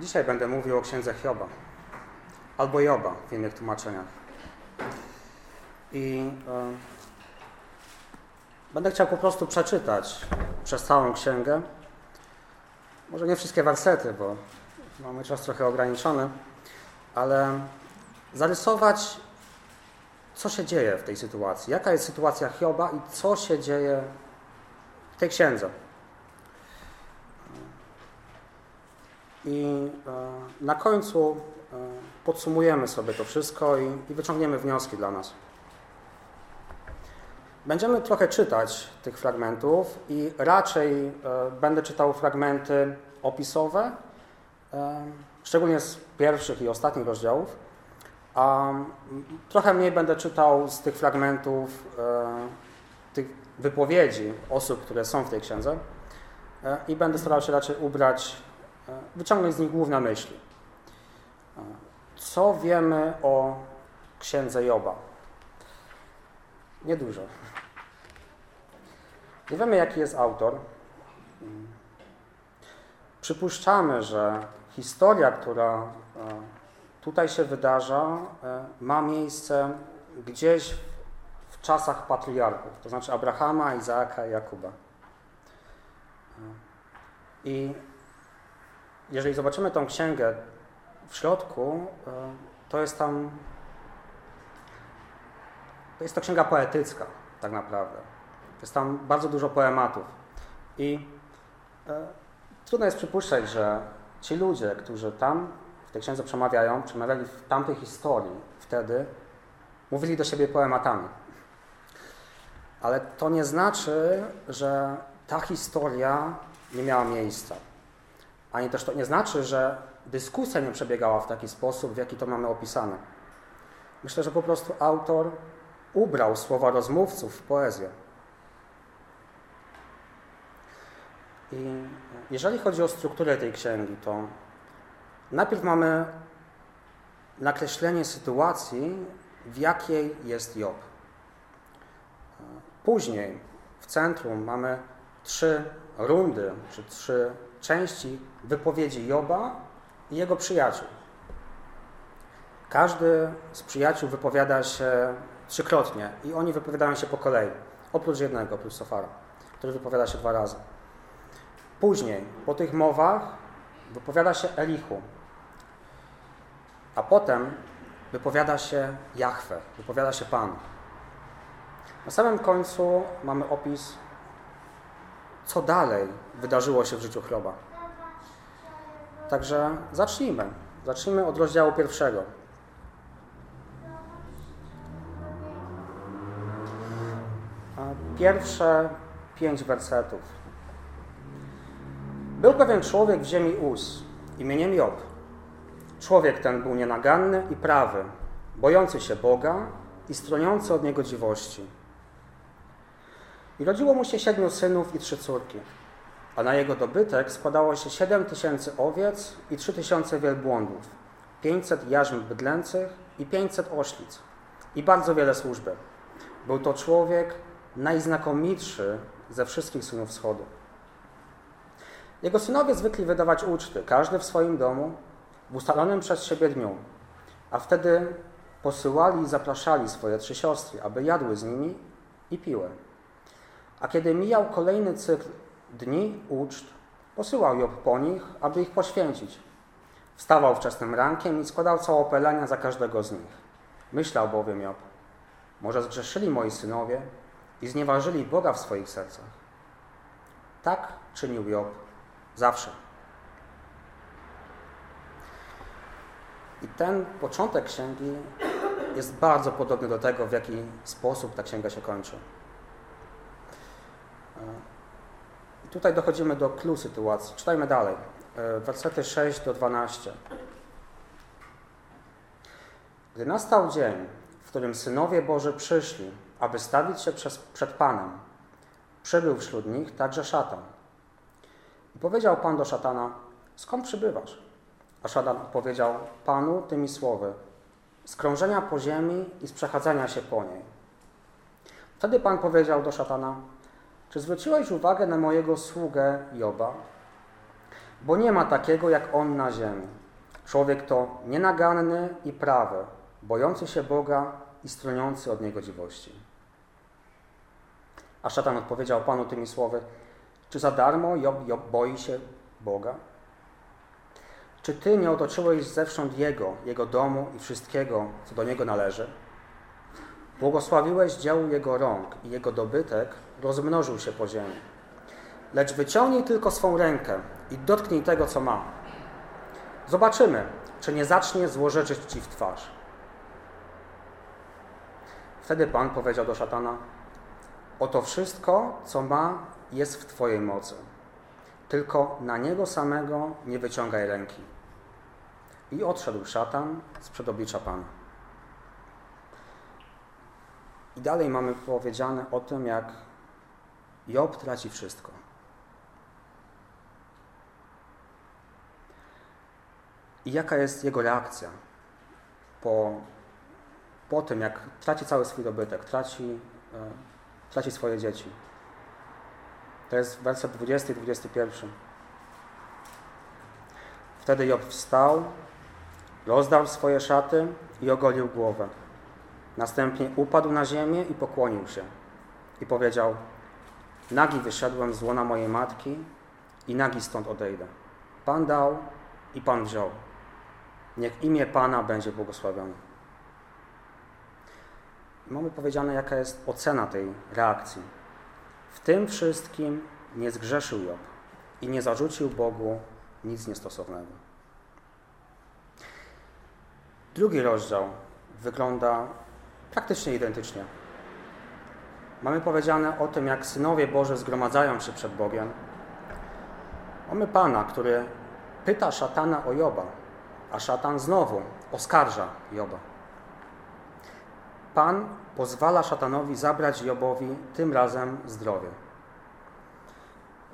Dzisiaj będę mówił o księdze Hioba albo Joba w innych tłumaczeniach. I e, będę chciał po prostu przeczytać przez całą księgę. Może nie wszystkie wersety, bo mamy czas trochę ograniczony, ale zarysować, co się dzieje w tej sytuacji, jaka jest sytuacja Hioba i co się dzieje w tej księdze. I e, na końcu e, podsumujemy sobie to wszystko i, i wyciągniemy wnioski dla nas. Będziemy trochę czytać tych fragmentów i raczej e, będę czytał fragmenty opisowe, szczególnie z pierwszych i ostatnich rozdziałów, a trochę mniej będę czytał z tych fragmentów, tych wypowiedzi osób, które są w tej księdze i będę starał się raczej ubrać wyciągnąć z nich główne myśli. E, co wiemy o księdze Joba? Niedużo. Nie wiemy, jaki jest autor. Przypuszczamy, że historia, która e, tutaj się wydarza, ma miejsce gdzieś w czasach patriarchów, to znaczy Abrahama, Izaaka i Jakuba. I jeżeli zobaczymy tą księgę w środku, e, to jest tam. To jest to księga poetycka, tak naprawdę. Jest tam bardzo dużo poematów. I e, trudno jest przypuszczać, że ci ludzie, którzy tam w tej księdze przemawiają, przemawiali w tamtej historii wtedy, mówili do siebie poematami. Ale to nie znaczy, że ta historia nie miała miejsca ani też to nie znaczy, że dyskusja nie przebiegała w taki sposób, w jaki to mamy opisane. Myślę, że po prostu autor ubrał słowa rozmówców w poezję. I jeżeli chodzi o strukturę tej księgi, to najpierw mamy nakreślenie sytuacji, w jakiej jest Job. Później w centrum mamy trzy rundy, czy trzy części wypowiedzi Joba i jego przyjaciół. Każdy z przyjaciół wypowiada się trzykrotnie i oni wypowiadają się po kolei, oprócz jednego, oprócz Sofara, który wypowiada się dwa razy. Później, po tych mowach, wypowiada się Elichu, a potem wypowiada się Jahwe, wypowiada się Pan. Na samym końcu mamy opis co dalej wydarzyło się w życiu Hioba. Także zacznijmy. Zacznijmy od rozdziału pierwszego. Pierwsze pięć wersetów. Był pewien człowiek w ziemi Uz, imieniem Job. Człowiek ten był nienaganny i prawy, bojący się Boga i stroniący od niegodziwości i rodziło mu się siedmiu synów i trzy córki. A na jego dobytek składało się siedem tysięcy owiec i trzy tysiące wielbłądów, pięćset jarzm bydlęcych i pięćset oślic i bardzo wiele służby. Był to człowiek najznakomitszy ze wszystkich synów wschodu. Jego synowie zwykli wydawać uczty, każdy w swoim domu, w ustalonym przez siebie dniu, a wtedy posyłali i zapraszali swoje trzy siostry, aby jadły z nimi i piły. A kiedy mijał kolejny cykl dni uczt, posyłał Job po nich, aby ich poświęcić. Wstawał wczesnym rankiem i składał całopelania za każdego z nich. Myślał bowiem Job, może zgrzeszyli moi synowie i znieważyli Boga w swoich sercach. Tak czynił Job zawsze. I ten początek księgi jest bardzo podobny do tego, w jaki sposób ta księga się kończy. I tutaj dochodzimy do clue sytuacji. Czytajmy dalej. E, wersety 6 do 12. Gdy nastał dzień, w którym synowie Boży przyszli, aby stawić się przez, przed Panem, przybył wśród nich także szatan. I powiedział Pan do szatana, skąd przybywasz? A szatan powiedział Panu tymi słowy, z krążenia po ziemi i z przechadzania się po niej. Wtedy Pan powiedział do szatana, czy zwróciłeś uwagę na mojego sługę Joba? bo nie ma takiego jak on na ziemi. Człowiek to nienaganny i prawy, bojący się Boga i stroniący od Niego dziwości. A szatan odpowiedział Panu tymi słowy, czy za darmo Job, Job boi się Boga? Czy Ty nie otoczyłeś zewsząd Jego, Jego domu i wszystkiego, co do Niego należy? Błogosławiłeś dzieł Jego rąk i Jego dobytek rozmnożył się po ziemi. Lecz wyciągnij tylko swą rękę i dotknij tego, co ma. Zobaczymy, czy nie zacznie złorzeczyć Ci w twarz. Wtedy Pan powiedział do szatana, oto wszystko, co ma, jest w Twojej mocy. Tylko na Niego samego nie wyciągaj ręki. I odszedł szatan z oblicza Pana. I dalej mamy powiedziane o tym, jak Job traci wszystko. I jaka jest jego reakcja po, po tym, jak traci cały swój dobytek, traci, e, traci swoje dzieci. To jest werset 20 i 21. Wtedy Job wstał, rozdarł swoje szaty i ogolił głowę. Następnie upadł na ziemię i pokłonił się. I powiedział, nagi wyszedłem z łona mojej matki i nagi stąd odejdę. Pan dał i Pan wziął. Niech imię Pana będzie błogosławione. Mamy powiedziane, jaka jest ocena tej reakcji. W tym wszystkim nie zgrzeszył Job i nie zarzucił Bogu nic niestosownego. Drugi rozdział wygląda praktycznie identycznie. Mamy powiedziane o tym, jak synowie Boże zgromadzają się przed Bogiem. Mamy Pana, który pyta szatana o Joba, a szatan znowu oskarża Joba. Pan pozwala szatanowi zabrać Jobowi tym razem zdrowie.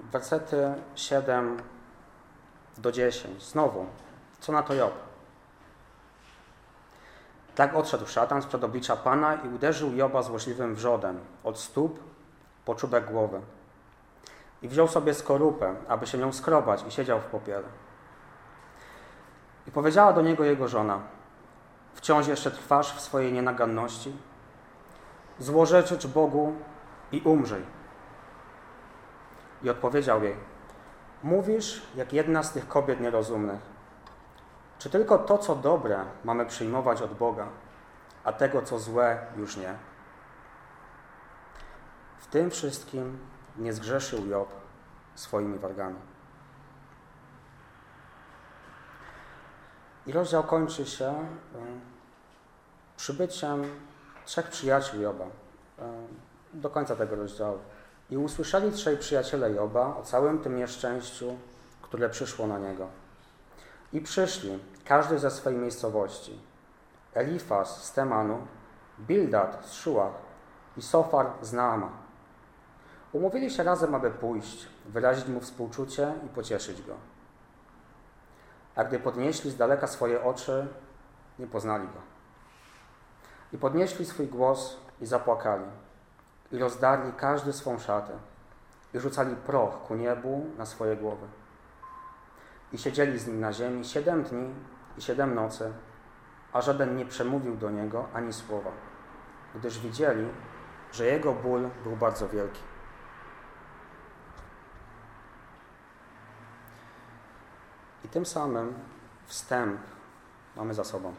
Wersety 7 do 10. Znowu, co na to Job? Tak odszedł szatan sprzed oblicza Pana i uderzył Joba złośliwym wrzodem od stóp po czubek głowy. I wziął sobie skorupę, aby się nią skrobać i siedział w popiele. I powiedziała do niego jego żona, wciąż jeszcze trwasz w swojej nienaganności? Złorzeczycz Bogu i umrzyj. I odpowiedział jej, mówisz jak jedna z tych kobiet nierozumnych. Czy tylko to, co dobre, mamy przyjmować od Boga, a tego, co złe, już nie? W tym wszystkim nie zgrzeszył Job swoimi wargami. I rozdział kończy się e, przybyciem trzech przyjaciół Joba e, do końca tego rozdziału. I usłyszeli trzej przyjaciele Joba o całym tym nieszczęściu, które przyszło na niego. I przyszli, każdy ze swej miejscowości. Elifas z Temanu, Bildad z Szuach i Sofar z Naama. Umówili się razem, aby pójść, wyrazić mu współczucie i pocieszyć go. A gdy podnieśli z daleka swoje oczy, nie poznali go. I podnieśli swój głos i zapłakali. I rozdarli każdy swą szatę. I rzucali proch ku niebu na swoje głowy. I siedzieli z nim na ziemi siedem dni siedem nocy, a żaden nie przemówił do niego ani słowa, gdyż widzieli, że jego ból był bardzo wielki. I tym samym wstęp mamy za sobą.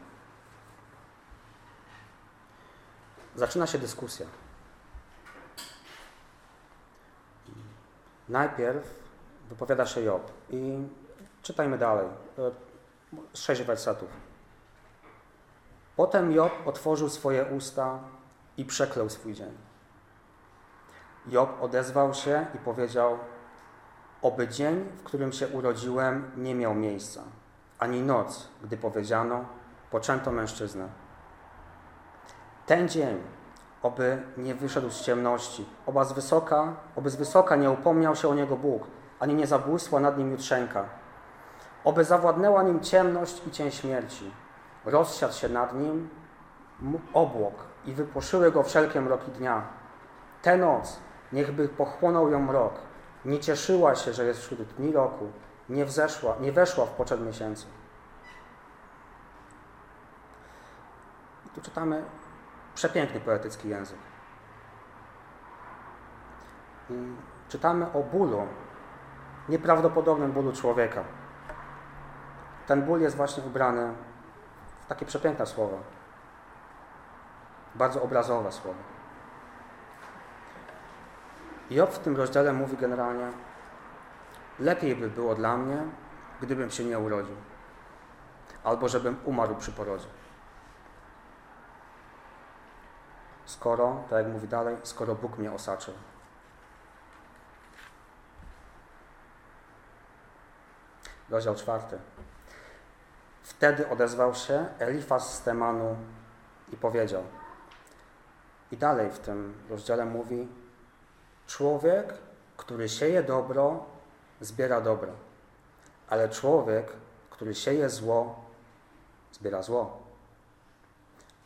Zaczyna się dyskusja. Najpierw wypowiada się Job i czytajmy dalej. Sześć wersetów. Potem Job otworzył swoje usta i przeklął swój dzień. Job odezwał się i powiedział: Oby dzień, w którym się urodziłem, nie miał miejsca, ani noc, gdy powiedziano, poczęto mężczyznę. Ten dzień, oby nie wyszedł z ciemności, oba z wysoka, oby z wysoka nie upomniał się o niego Bóg, ani nie zabłysła nad nim jutrzenka. Oby zawładnęła nim ciemność i cień śmierci. Rozsiadł się nad nim obłok i wypłoszyły go wszelkie mroki dnia. Tę noc niechby pochłonął ją mrok, nie cieszyła się, że jest wśród dni roku, nie, wzeszła, nie weszła w poczet miesięcy. I tu czytamy przepiękny poetycki język. I czytamy o bólu, nieprawdopodobnym bólu człowieka. Ten ból jest właśnie ubrany w takie przepiękne słowa. Bardzo obrazowe słowa. Job w tym rozdziale mówi generalnie, lepiej by było dla mnie, gdybym się nie urodził, albo żebym umarł przy porodzie. Skoro, tak jak mówi dalej, skoro Bóg mnie osaczył. Rozdział czwarty. Wtedy odezwał się Elifaz z Temanu i powiedział. I dalej w tym rozdziale mówi: Człowiek, który sieje dobro, zbiera dobro, ale człowiek, który sieje zło, zbiera zło.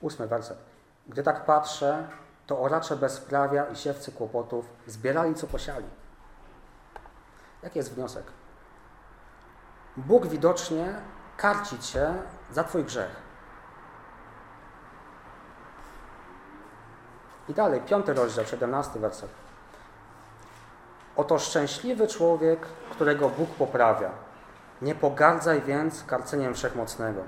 Ósmy werset. Gdy tak patrzę, to oracze bezprawia i siewcy kłopotów zbierali, co posiali. Jaki jest wniosek? Bóg widocznie karci cię za Twój grzech. I dalej, piąty rozdział, 17 werset. Oto szczęśliwy człowiek, którego Bóg poprawia. Nie pogardzaj więc karceniem wszechmocnego.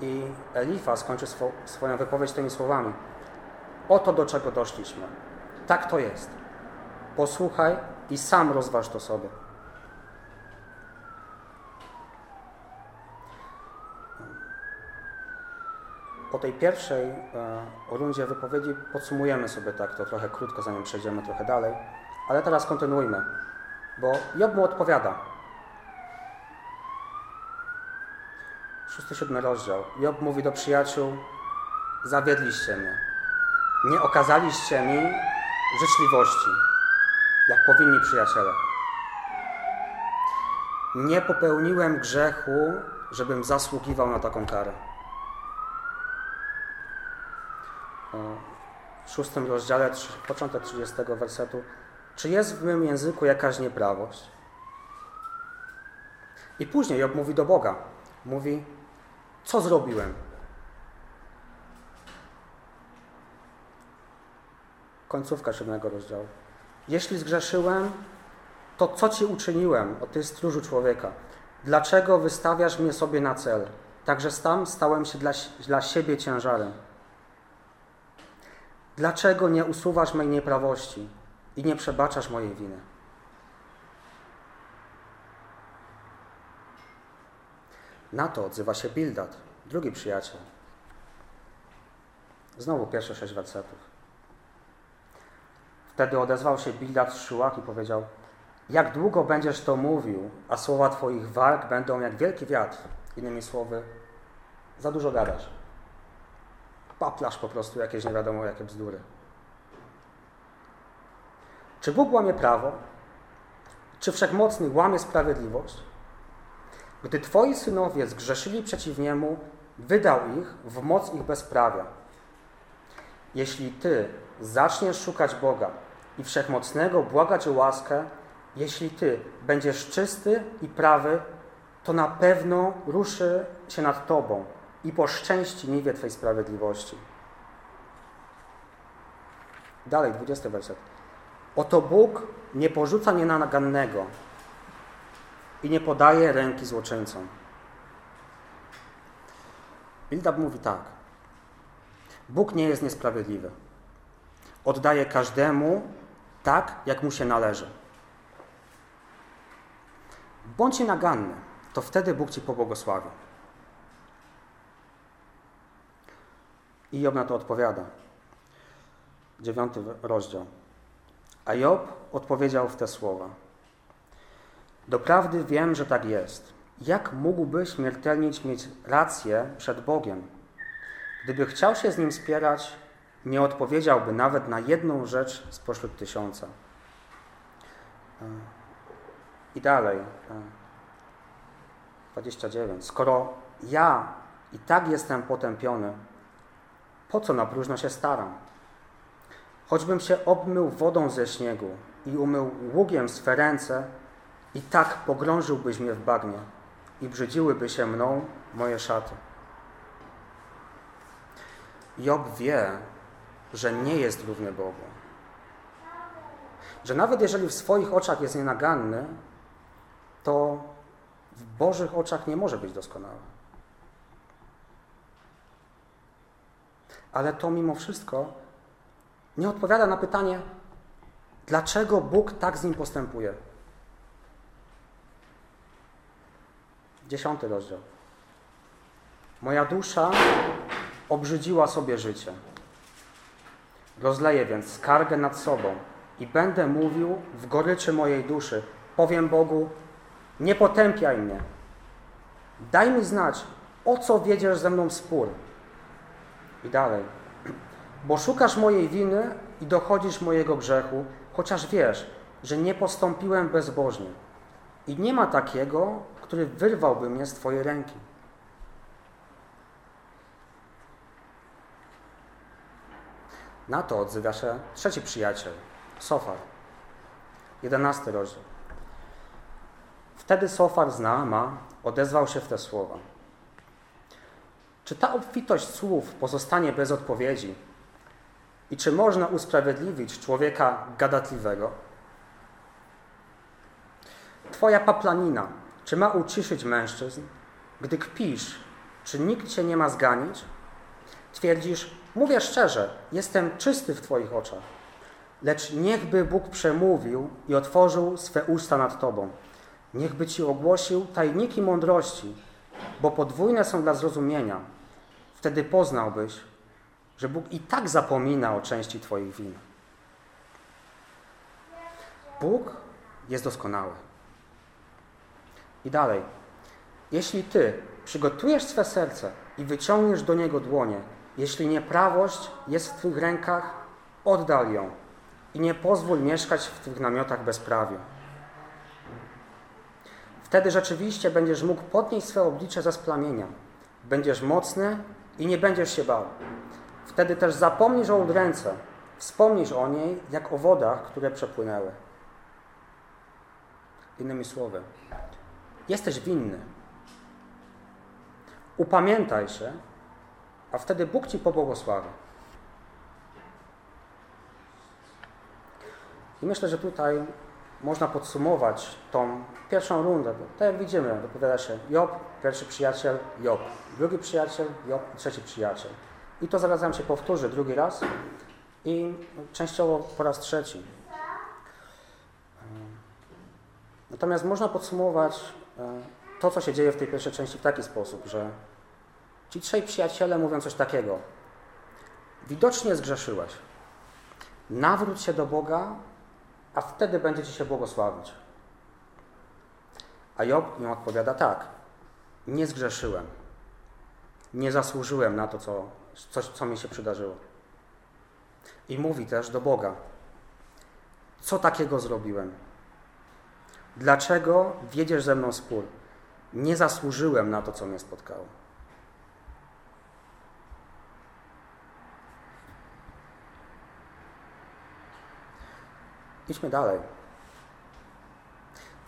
I Elifa skończy swo swoją wypowiedź tymi słowami. Oto do czego doszliśmy. Tak to jest. Posłuchaj i sam rozważ to sobie. Po tej pierwszej e, rundzie wypowiedzi podsumujemy sobie tak to trochę krótko, zanim przejdziemy trochę dalej. Ale teraz kontynuujmy, bo Job mu odpowiada. Szósty, siódmy rozdział. Job mówi do przyjaciół, zawiedliście mnie. Nie okazaliście mi życzliwości, jak powinni przyjaciele. Nie popełniłem grzechu, żebym zasługiwał na taką karę. W szóstym rozdziale, początek 30 wersetu. Czy jest w mym języku jakaś nieprawość? I później Job mówi do Boga. Mówi, co zrobiłem? Końcówka siódmego rozdziału. Jeśli zgrzeszyłem, to co ci uczyniłem, o ty stróżu człowieka? Dlaczego wystawiasz mnie sobie na cel? Także tam stałem się dla, dla siebie ciężarem. Dlaczego nie usuwasz mojej nieprawości i nie przebaczasz mojej winy? Na to odzywa się Bildad, drugi przyjaciel. Znowu pierwsze sześć wersetów. Wtedy odezwał się Bildad z Szułach i powiedział Jak długo będziesz to mówił, a słowa Twoich walk będą jak wielki wiatr? Innymi słowy, za dużo gadasz. Paplasz po prostu jakieś nie wiadomo jakie bzdury. Czy Bóg łamie prawo? Czy Wszechmocny łamie sprawiedliwość? Gdy Twoi synowie zgrzeszyli przeciw Niemu, wydał ich w moc ich bezprawia. Jeśli Ty zaczniesz szukać Boga i Wszechmocnego, błagać o łaskę, jeśli Ty będziesz czysty i prawy, to na pewno ruszy się nad Tobą i poszczęści niwie Twej sprawiedliwości. Dalej, 20 werset. Oto Bóg nie porzuca nienagannego i nie podaje ręki złoczyńcom. Bildab mówi tak. Bóg nie jest niesprawiedliwy. Oddaje każdemu tak, jak mu się należy. Bądź naganny, to wtedy Bóg ci pobłogosławi. I Job na to odpowiada. Dziewiąty rozdział. A Job odpowiedział w te słowa. Doprawdy wiem, że tak jest. Jak mógłby śmiertelnić mieć rację przed Bogiem? Gdyby chciał się z Nim spierać, nie odpowiedziałby nawet na jedną rzecz spośród tysiąca. I dalej. 29. Skoro ja i tak jestem potępiony, po co na próżno się staram? Choćbym się obmył wodą ze śniegu i umył ługiem swe ręce, i tak pogrążyłbyś mnie w bagnie i brzydziłyby się mną moje szaty. Job wie, że nie jest równy Bogu. Że nawet jeżeli w swoich oczach jest nienaganny, to w Bożych oczach nie może być doskonały. Ale to mimo wszystko nie odpowiada na pytanie, dlaczego Bóg tak z nim postępuje. Dziesiąty rozdział. Moja dusza obrzydziła sobie życie. Rozleję więc skargę nad sobą i będę mówił w goryczy mojej duszy. Powiem Bogu, nie potępiaj mnie. Daj mi znać, o co wiedziesz ze mną spór. I dalej. Bo szukasz mojej winy i dochodzisz mojego grzechu, chociaż wiesz, że nie postąpiłem bezbożnie. I nie ma takiego, który wyrwałby mnie z Twojej ręki. Na to odzywa się trzeci przyjaciel, Sofar. Jedenasty rozdział. Wtedy Sofar z Naama odezwał się w te słowa. Czy ta obfitość słów pozostanie bez odpowiedzi? I czy można usprawiedliwić człowieka gadatliwego? Twoja paplanina, czy ma uciszyć mężczyzn? Gdy kpisz, czy nikt cię nie ma zganić? Twierdzisz, mówię szczerze, jestem czysty w Twoich oczach. Lecz niechby Bóg przemówił i otworzył swe usta nad Tobą. Niechby Ci ogłosił tajniki mądrości, bo podwójne są dla zrozumienia. Wtedy poznałbyś, że Bóg i tak zapomina o części Twoich win. Bóg jest doskonały. I dalej. Jeśli Ty przygotujesz swe serce i wyciągniesz do Niego dłonie, jeśli nieprawość jest w Twych rękach, oddal ją i nie pozwól mieszkać w Twych namiotach bezprawiu. Wtedy rzeczywiście będziesz mógł podnieść swe oblicze ze splamienia. Będziesz mocny i nie będziesz się bał. Wtedy też zapomnisz o udręce, wspomnisz o niej jak o wodach, które przepłynęły. Innymi słowy, jesteś winny. Upamiętaj się, a wtedy Bóg ci pobłogosławi. I myślę, że tutaj można podsumować tą pierwszą rundę. Bo tak jak widzimy, wypowiada się Job, pierwszy przyjaciel, Job, drugi przyjaciel, Job, trzeci przyjaciel. I to zaraz nam się powtórzy drugi raz i częściowo po raz trzeci. Natomiast można podsumować e, to, co się dzieje w tej pierwszej części w taki sposób, że ci trzej przyjaciele mówią coś takiego. Widocznie zgrzeszyłeś. Nawróć się do Boga, a wtedy będzie Ci się błogosławić. A Job im odpowiada tak. Nie zgrzeszyłem. Nie zasłużyłem na to, co, coś, co mi się przydarzyło. I mówi też do Boga. Co takiego zrobiłem? Dlaczego wiedziesz ze mną spór? Nie zasłużyłem na to, co mnie spotkało. Idźmy dalej.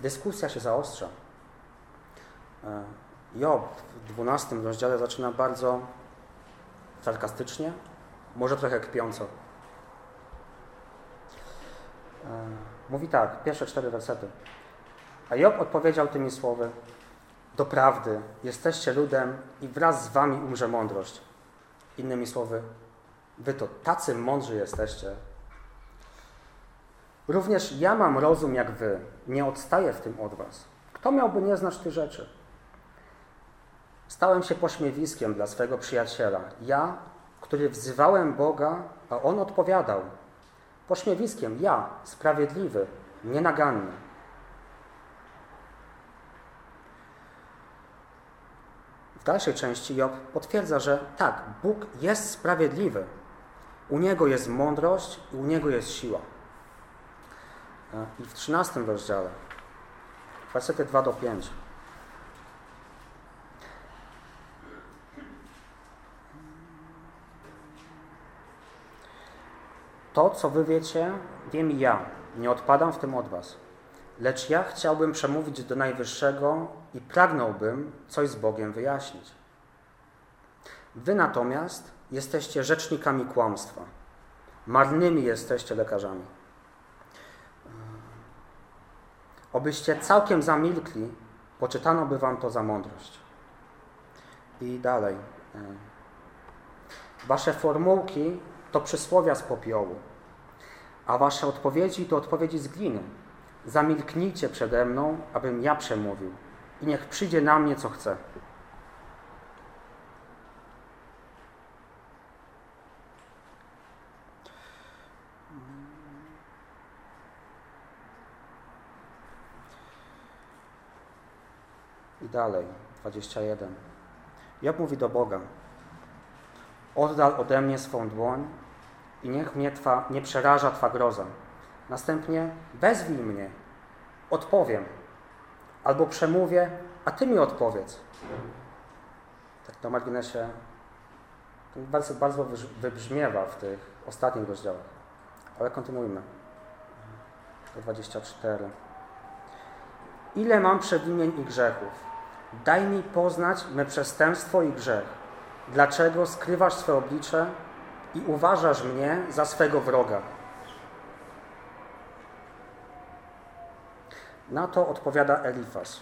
Dyskusja się zaostrza. E, Job w 12 rozdziale zaczyna bardzo sarkastycznie, może trochę kpiąco. E, mówi tak, pierwsze cztery wersety. A Job odpowiedział tymi słowy: Doprawdy, jesteście ludem i wraz z wami umrze mądrość. Innymi słowy, wy to tacy mądrzy jesteście. Również ja mam rozum jak wy, nie odstaję w tym od was. Kto miałby nie znać tych rzeczy? Stałem się pośmiewiskiem dla swego przyjaciela. Ja, który wzywałem Boga, a on odpowiadał. Pośmiewiskiem ja, sprawiedliwy, nienaganny. dalszej części Job potwierdza, że tak, Bóg jest sprawiedliwy. U Niego jest mądrość i u Niego jest siła. I w 13 rozdziale, wersety 2 do 5. To, co wy wiecie, wiem i ja. nie odpadam w tym od was. Lecz ja chciałbym przemówić do Najwyższego i pragnąłbym coś z Bogiem wyjaśnić. Wy natomiast jesteście rzecznikami kłamstwa. Marnymi jesteście lekarzami. Obyście całkiem zamilkli, poczytano by wam to za mądrość. I dalej. Wasze formułki to przysłowia z popiołu, a wasze odpowiedzi to odpowiedzi z gliny. Zamilknijcie przede mną, abym ja przemówił i niech przyjdzie na mnie, co chce. I dalej, 21. Job mówi do Boga: Oddal ode mnie swą dłoń i niech mnie twa, nie przeraża Twa groza. Następnie wezwij mnie, odpowiem, albo przemówię, a Ty mi odpowiedz. Tak na marginesie ten werset bardzo wybrzmiewa w tych ostatnich rozdziałach. Ale kontynuujmy. 24. Ile mam przewinień i grzechów? Daj mi poznać me przestępstwo i grzech. Dlaczego skrywasz swe oblicze i uważasz mnie za swego wroga? Na to odpowiada Elifas.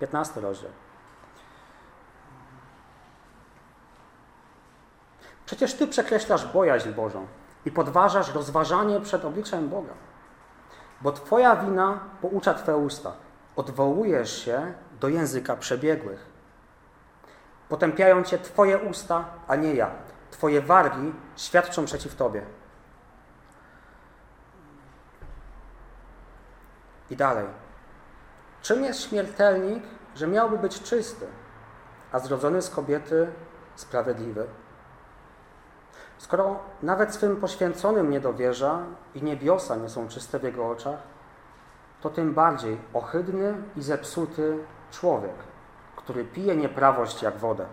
15 rozdział. Przecież Ty przekreślasz bojaźń Bożą i podważasz rozważanie przed obliczem Boga. Bo Twoja wina poucza Twe usta. Odwołujesz się do języka przebiegłych. Potępiają Cię Twoje usta, a nie ja. Twoje wargi świadczą przeciw Tobie. I dalej. Czym jest śmiertelnik, że miałby być czysty, a zrodzony z kobiety sprawiedliwy? Skoro nawet swym poświęconym nie dowierza i niebiosa nie są czyste w jego oczach, to tym bardziej ohydny i zepsuty człowiek, który pije nieprawość jak wodę.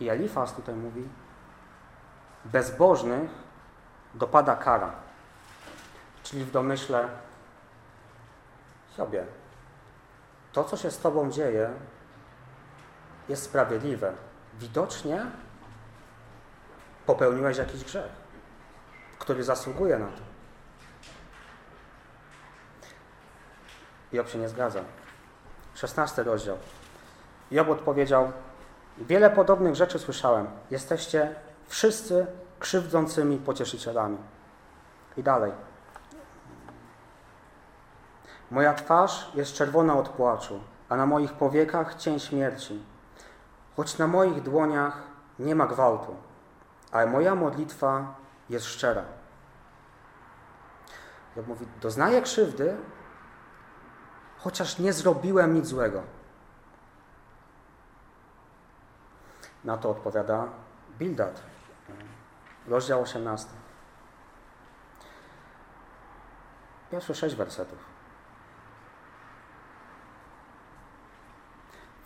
I Elifas tutaj mówi, bezbożnych dopada kara. Czyli w domyśle, sobie, to co się z Tobą dzieje jest sprawiedliwe. Widocznie popełniłeś jakiś grzech, który zasługuje na to. Job się nie zgadza. 16 rozdział. Job odpowiedział, wiele podobnych rzeczy słyszałem. Jesteście wszyscy krzywdzącymi pocieszycielami. I dalej. Moja twarz jest czerwona od płaczu, a na moich powiekach cień śmierci. Choć na moich dłoniach nie ma gwałtu, ale moja modlitwa jest szczera. Job mówi, doznaję krzywdy, chociaż nie zrobiłem nic złego. Na to odpowiada Bildad, rozdział 18. Pierwsze sześć wersetów.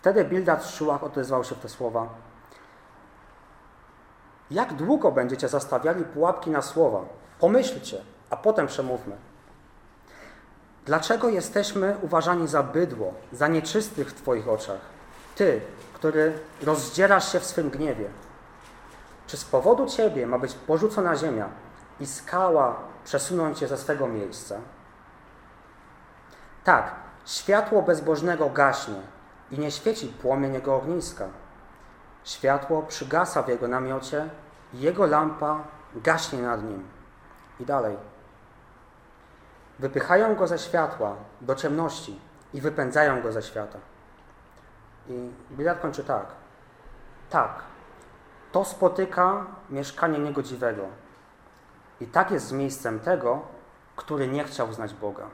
Wtedy Bildad w Szułach odezwał się w te słowa. Jak długo będziecie zastawiali pułapki na słowa? Pomyślcie, a potem przemówmy. Dlaczego jesteśmy uważani za bydło, za nieczystych w Twoich oczach? Ty, który rozdzierasz się w swym gniewie. Czy z powodu Ciebie ma być porzucona ziemia i skała przesunąć się ze swego miejsca? Tak, światło bezbożnego gaśnie i nie świeci płomień jego ogniska. Światło przygasa w jego namiocie i jego lampa gaśnie nad nim. I dalej. Wypychają go ze światła do ciemności i wypędzają go ze świata. I Bilat kończy tak. Tak, to spotyka mieszkanie niegodziwego. I tak jest z miejscem tego, który nie chciał znać Boga.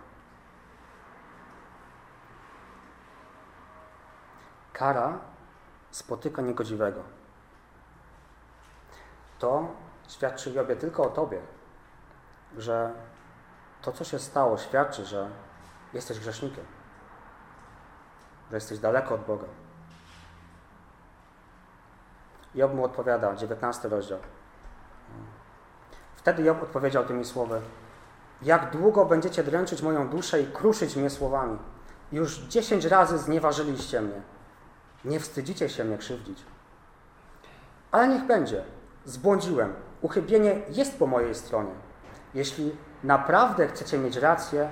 Kara spotyka niegodziwego. To świadczy Jobie tylko o Tobie, że to, co się stało, świadczy, że jesteś grzesznikiem, że jesteś daleko od Boga. Job mu odpowiada, 19 rozdział. Wtedy Job odpowiedział tymi słowy: Jak długo będziecie dręczyć moją duszę i kruszyć mnie słowami? Już dziesięć razy znieważyliście mnie. Nie wstydzicie się mnie krzywdzić. Ale niech będzie. Zbłądziłem. Uchybienie jest po mojej stronie. Jeśli naprawdę chcecie mieć rację,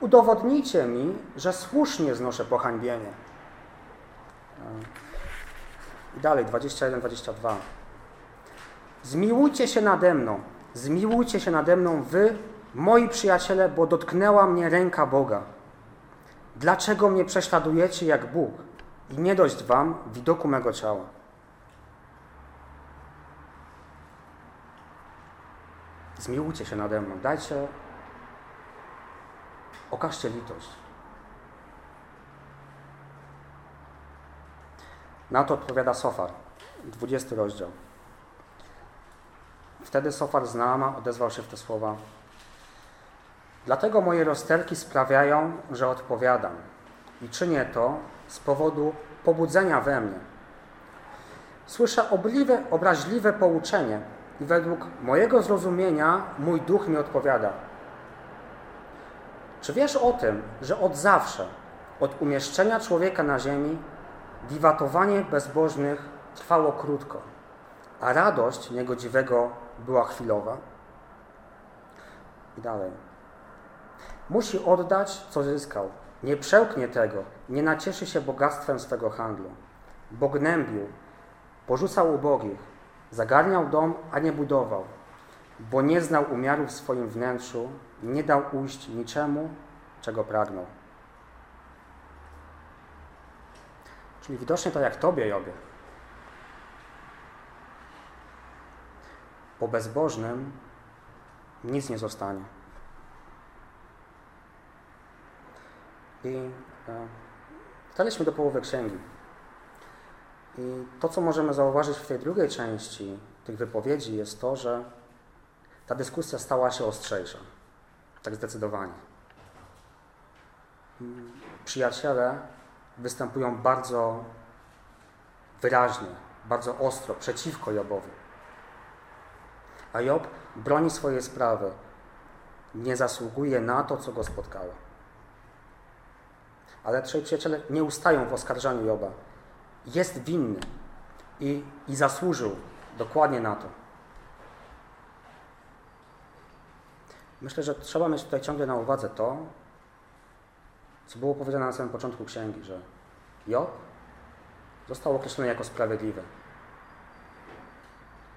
udowodnijcie mi, że słusznie znoszę pohańbienie. I dalej, 21-22. Zmiłujcie się nade mną, zmiłujcie się nade mną wy, moi przyjaciele, bo dotknęła mnie ręka Boga. Dlaczego mnie prześladujecie jak Bóg i nie dość wam widoku mego ciała? Zmiłujcie się nade mną, dajcie, okażcie litość. Na to odpowiada Sofar, 20 rozdział. Wtedy Sofar z Naama odezwał się w te słowa. Dlatego moje rozterki sprawiają, że odpowiadam i czynię to z powodu pobudzenia we mnie. Słyszę obliwe, obraźliwe pouczenie i według mojego zrozumienia mój duch mi odpowiada. Czy wiesz o tym, że od zawsze, od umieszczenia człowieka na ziemi, wiwatowanie bezbożnych trwało krótko, a radość niegodziwego była chwilowa? I dalej. Musi oddać, co zyskał. Nie przełknie tego, nie nacieszy się bogactwem swego handlu. Bo gnębił, porzucał ubogich, zagarniał dom, a nie budował, bo nie znał umiaru w swoim wnętrzu, nie dał ujść niczemu, czego pragnął. Czyli widocznie to jak Tobie, Jobie. Po bezbożnym nic nie zostanie. I e, do połowy księgi. I to, co możemy zauważyć w tej drugiej części tych wypowiedzi, jest to, że ta dyskusja stała się ostrzejsza. Tak zdecydowanie. Przyjaciele występują bardzo wyraźnie, bardzo ostro przeciwko Jobowi. A Job broni swojej sprawy. Nie zasługuje na to, co go spotkało. Ale trzej przyjaciele nie ustają w oskarżaniu Joba. Jest winny i, i zasłużył dokładnie na to. Myślę, że trzeba mieć tutaj ciągle na uwadze to, co było powiedziane na samym początku księgi, że Job został określony jako sprawiedliwy.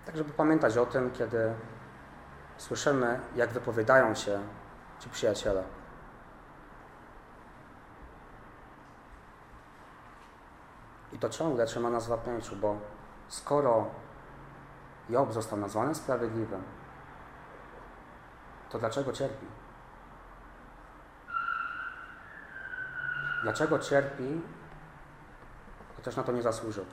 Tak, żeby pamiętać o tym, kiedy słyszymy, jak wypowiadają się ci przyjaciele. To ciągle trzyma nas w pamięci, bo skoro Job został nazwany sprawiedliwym, to dlaczego cierpi? Dlaczego cierpi, chociaż na to nie zasłużył?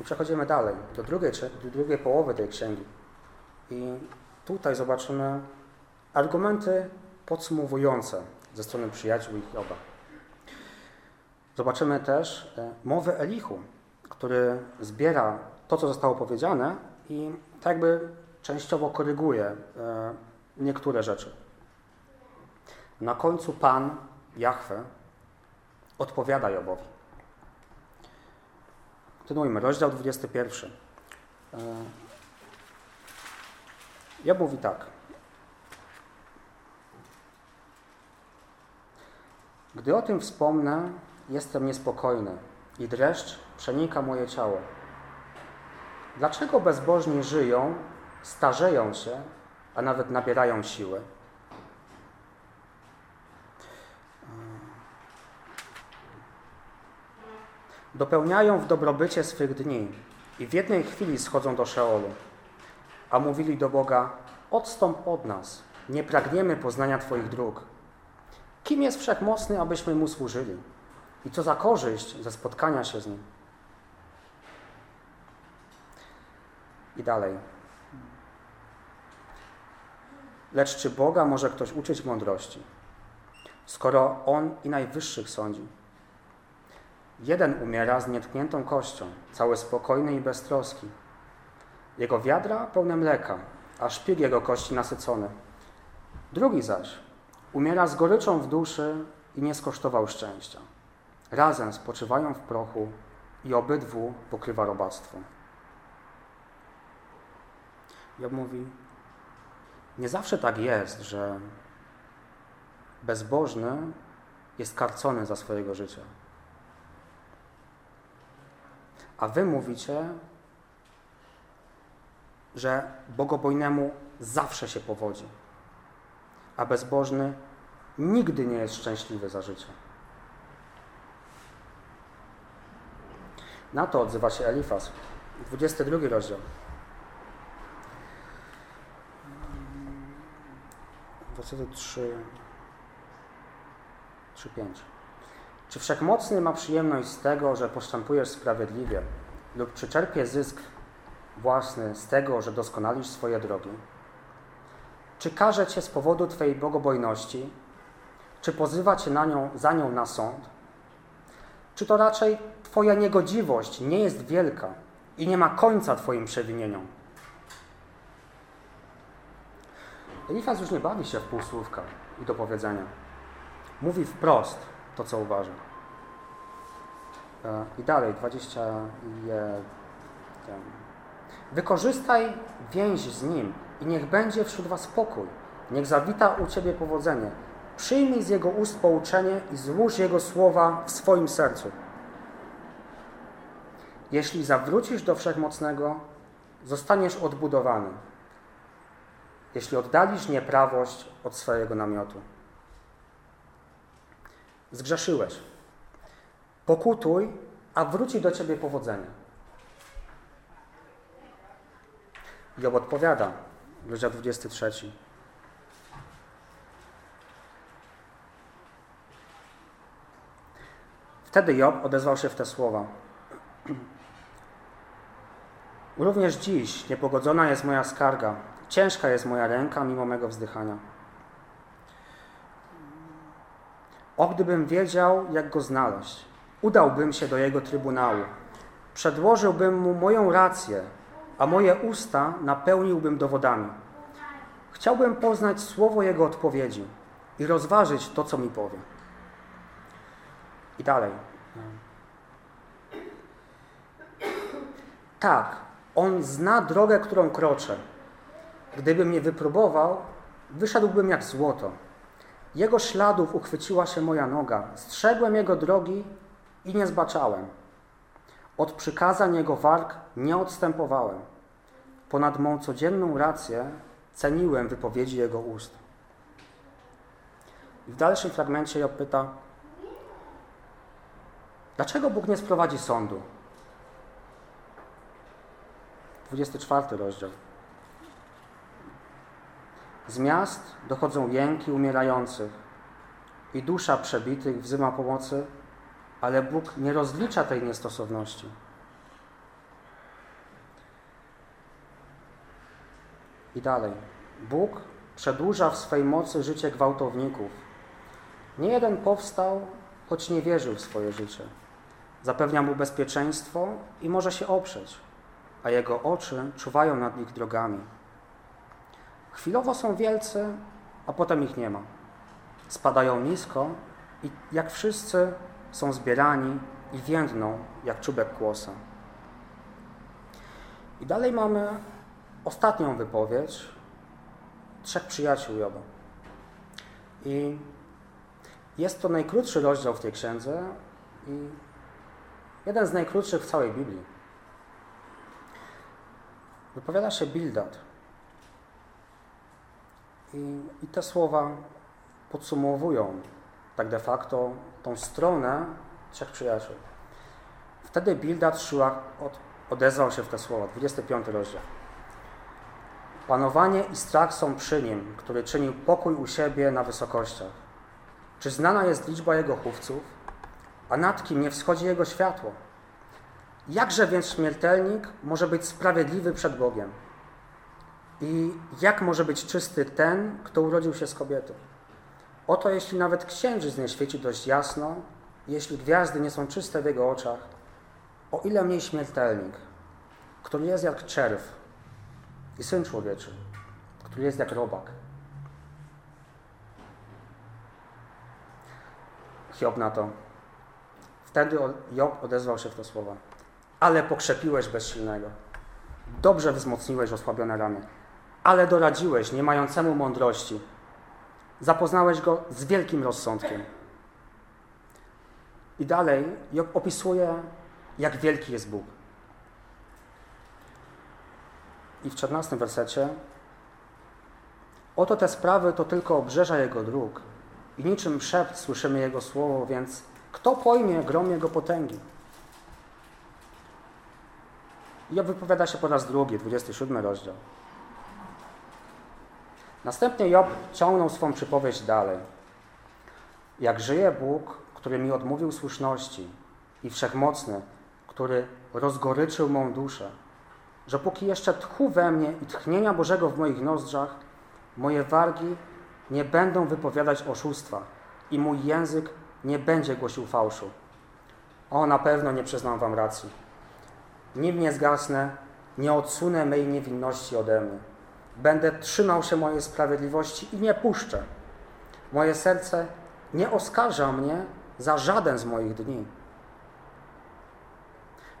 I przechodzimy dalej, do drugiej, do drugiej połowy tej księgi. I tutaj zobaczymy argumenty podsumowujące ze strony przyjaciół i Joba. Zobaczymy też e, mowę Elichu, który zbiera to, co zostało powiedziane i tak jakby częściowo koryguje e, niektóre rzeczy. Na końcu Pan, Jahwe, odpowiada Jobowi. Kontynuujmy, rozdział 21. E, Job mówi tak. Gdy o tym wspomnę, jestem niespokojny i dreszcz przenika moje ciało. Dlaczego bezbożni żyją, starzeją się, a nawet nabierają siły? Dopełniają w dobrobycie swych dni i w jednej chwili schodzą do Szeolu, a mówili do Boga: Odstąp od nas, nie pragniemy poznania Twoich dróg. Kim jest wszechmocny, abyśmy mu służyli? I co za korzyść ze spotkania się z nim? I dalej. Lecz czy Boga może ktoś uczyć mądrości, skoro On i najwyższych sądzi? Jeden umiera z nietkniętą kością, cały spokojny i beztroski. Jego wiadra pełne mleka, a szpik jego kości nasycony. Drugi zaś umiera z goryczą w duszy i nie skosztował szczęścia. Razem spoczywają w prochu i obydwu pokrywa robactwo. Job mówi, nie zawsze tak jest, że bezbożny jest karcony za swojego życia. A wy mówicie, że bogobojnemu zawsze się powodzi, a bezbożny nigdy nie jest szczęśliwy za życia. Na to odzywa się Elifas. 22 rozdział. Wersety 3, 3, 5. Czy Wszechmocny ma przyjemność z tego, że postępujesz sprawiedliwie lub czy czerpie zysk własny z tego, że doskonalisz swoje drogi? Czy każe Cię z powodu Twojej bogobojności? Czy pozywa Cię na nią, za nią na sąd? Czy to raczej Twoja niegodziwość nie jest wielka i nie ma końca Twoim przewinieniom? Elifaz już nie bawi się w półsłówka i do powiedzenia. Mówi wprost to, co uważa. E, I dalej, 21. Wykorzystaj więź z Nim i niech będzie wśród Was pokój. Niech zawita u Ciebie powodzenie. Przyjmij z Jego ust pouczenie i złóż Jego słowa w swoim sercu. Jeśli zawrócisz do Wszechmocnego, zostaniesz odbudowany. Jeśli oddalisz nieprawość od swojego namiotu. Zgrzeszyłeś. Pokutuj, a wróci do Ciebie powodzenie. Job odpowiada, rozdział 23. Wtedy Job odezwał się w te słowa. Również dziś niepogodzona jest moja skarga, ciężka jest moja ręka mimo mego wzdychania. O gdybym wiedział, jak go znaleźć, udałbym się do jego trybunału, przedłożyłbym mu moją rację, a moje usta napełniłbym dowodami. Chciałbym poznać słowo jego odpowiedzi i rozważyć to, co mi powie. I dalej. Tak, on zna drogę, którą kroczę. Gdybym mnie wypróbował, wyszedłbym jak złoto. Jego śladów uchwyciła się moja noga. Strzegłem jego drogi i nie zbaczałem. Od przykazań jego warg nie odstępowałem. Ponad mą codzienną rację ceniłem wypowiedzi jego ust. I w dalszym fragmencie Job pyta, dlaczego Bóg nie sprowadzi sądu? 24 rozdział. Z miast dochodzą jęki umierających i dusza przebitych wzywa pomocy, ale Bóg nie rozlicza tej niestosowności. I dalej. Bóg przedłuża w swej mocy życie gwałtowników. Nie jeden powstał, choć nie wierzył w swoje życie. Zapewnia mu bezpieczeństwo i może się oprzeć, a jego oczy czuwają nad ich drogami. Chwilowo są wielcy, a potem ich nie ma. Spadają nisko i jak wszyscy są zbierani i więdną jak czubek kłosa. I dalej mamy ostatnią wypowiedź trzech przyjaciół Joba. I jest to najkrótszy rozdział w tej księdze i jeden z najkrótszych w całej Biblii. Wypowiada się Bildad. I, I te słowa podsumowują tak de facto tą stronę trzech przyjaciół. Wtedy Bildad Szua od, odezwał się w te słowa, 25 rozdział. Panowanie i strach są przy nim, który czynił pokój u siebie na wysokościach. Czy znana jest liczba jego chówców, a nad kim nie wschodzi jego światło? Jakże więc śmiertelnik może być sprawiedliwy przed Bogiem? I jak może być czysty ten, kto urodził się z kobiety? Oto jeśli nawet księżyc nie świeci dość jasno, jeśli gwiazdy nie są czyste w Jego oczach, o ile mniej śmiertelnik, który jest jak czerw i Syn Człowieczy, który jest jak robak. Hiob na to. Wtedy Job odezwał się w te słowa. Ale pokrzepiłeś bezsilnego. Dobrze wzmocniłeś osłabione ramię. Ale doradziłeś nie mającemu mądrości. Zapoznałeś go z wielkim rozsądkiem. I dalej Job opisuje, jak wielki jest Bóg. I w czternastym wersecie Oto te sprawy to tylko obrzeża Jego dróg i niczym szept słyszymy Jego słowo, więc kto pojmie grom Jego potęgi? Job wypowiada się po raz drugi, 27 rozdział. Następnie Job ciągnął swą przypowieść dalej. Jak żyje Bóg, który mi odmówił słuszności i wszechmocny, który rozgoryczył mą duszę, że póki jeszcze tchu we mnie i tchnienia Bożego w moich nozdrzach, moje wargi nie będą wypowiadać oszustwa i mój język nie będzie głosił fałszu. O, na pewno nie przyznam wam racji. Nim nie zgasnę, nie odsunę mej niewinności ode mnie. Będę trzymał się mojej sprawiedliwości i nie puszczę. Moje serce nie oskarża mnie za żaden z moich dni.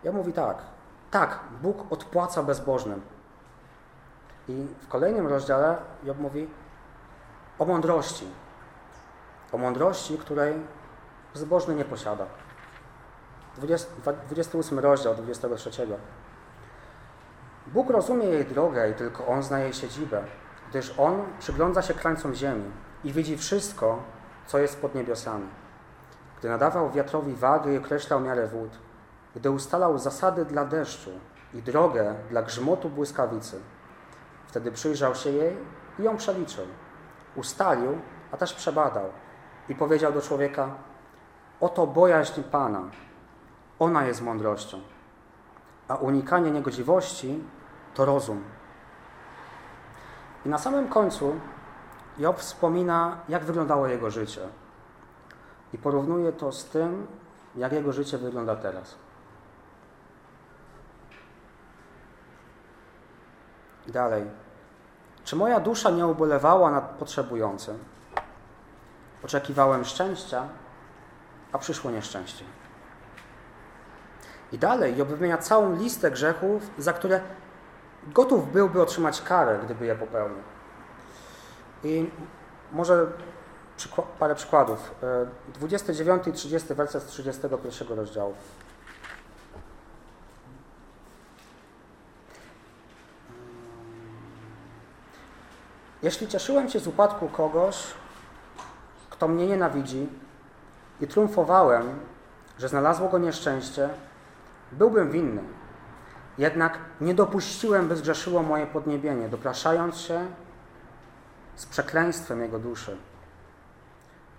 Ja mówi tak, tak, Bóg odpłaca bezbożnym. I w kolejnym rozdziale Job mówi o mądrości. O mądrości, której bezbożny nie posiada. 20, 28 rozdział 23. Bóg rozumie jej drogę i tylko On zna jej siedzibę, gdyż On przygląda się krańcom ziemi i widzi wszystko, co jest pod niebiosami. Gdy nadawał wiatrowi wagę i określał miarę wód, gdy ustalał zasady dla deszczu i drogę dla grzmotu błyskawicy, wtedy przyjrzał się jej i ją przeliczył. Ustalił, a też przebadał i powiedział do człowieka: Oto bojaźń Pana, ona jest mądrością, a unikanie niegodziwości to rozum. I na samym końcu Job wspomina, jak wyglądało jego życie. I porównuje to z tym, jak jego życie wygląda teraz. Dalej. Czy moja dusza nie ubolewała nad potrzebującym? Oczekiwałem szczęścia, a przyszło nieszczęście. I dalej Job wymienia całą listę grzechów, za które gotów byłby otrzymać karę, gdyby je popełnił. I może parę przykładów. 29 i 30 werset z 31 rozdziału. Jeśli cieszyłem się z upadku kogoś, kto mnie nienawidzi i triumfowałem, że znalazło go nieszczęście, byłbym winny. Jednak nie dopuściłem, by zgrzeszyło moje podniebienie, dopraszając się z przekleństwem jego duszy.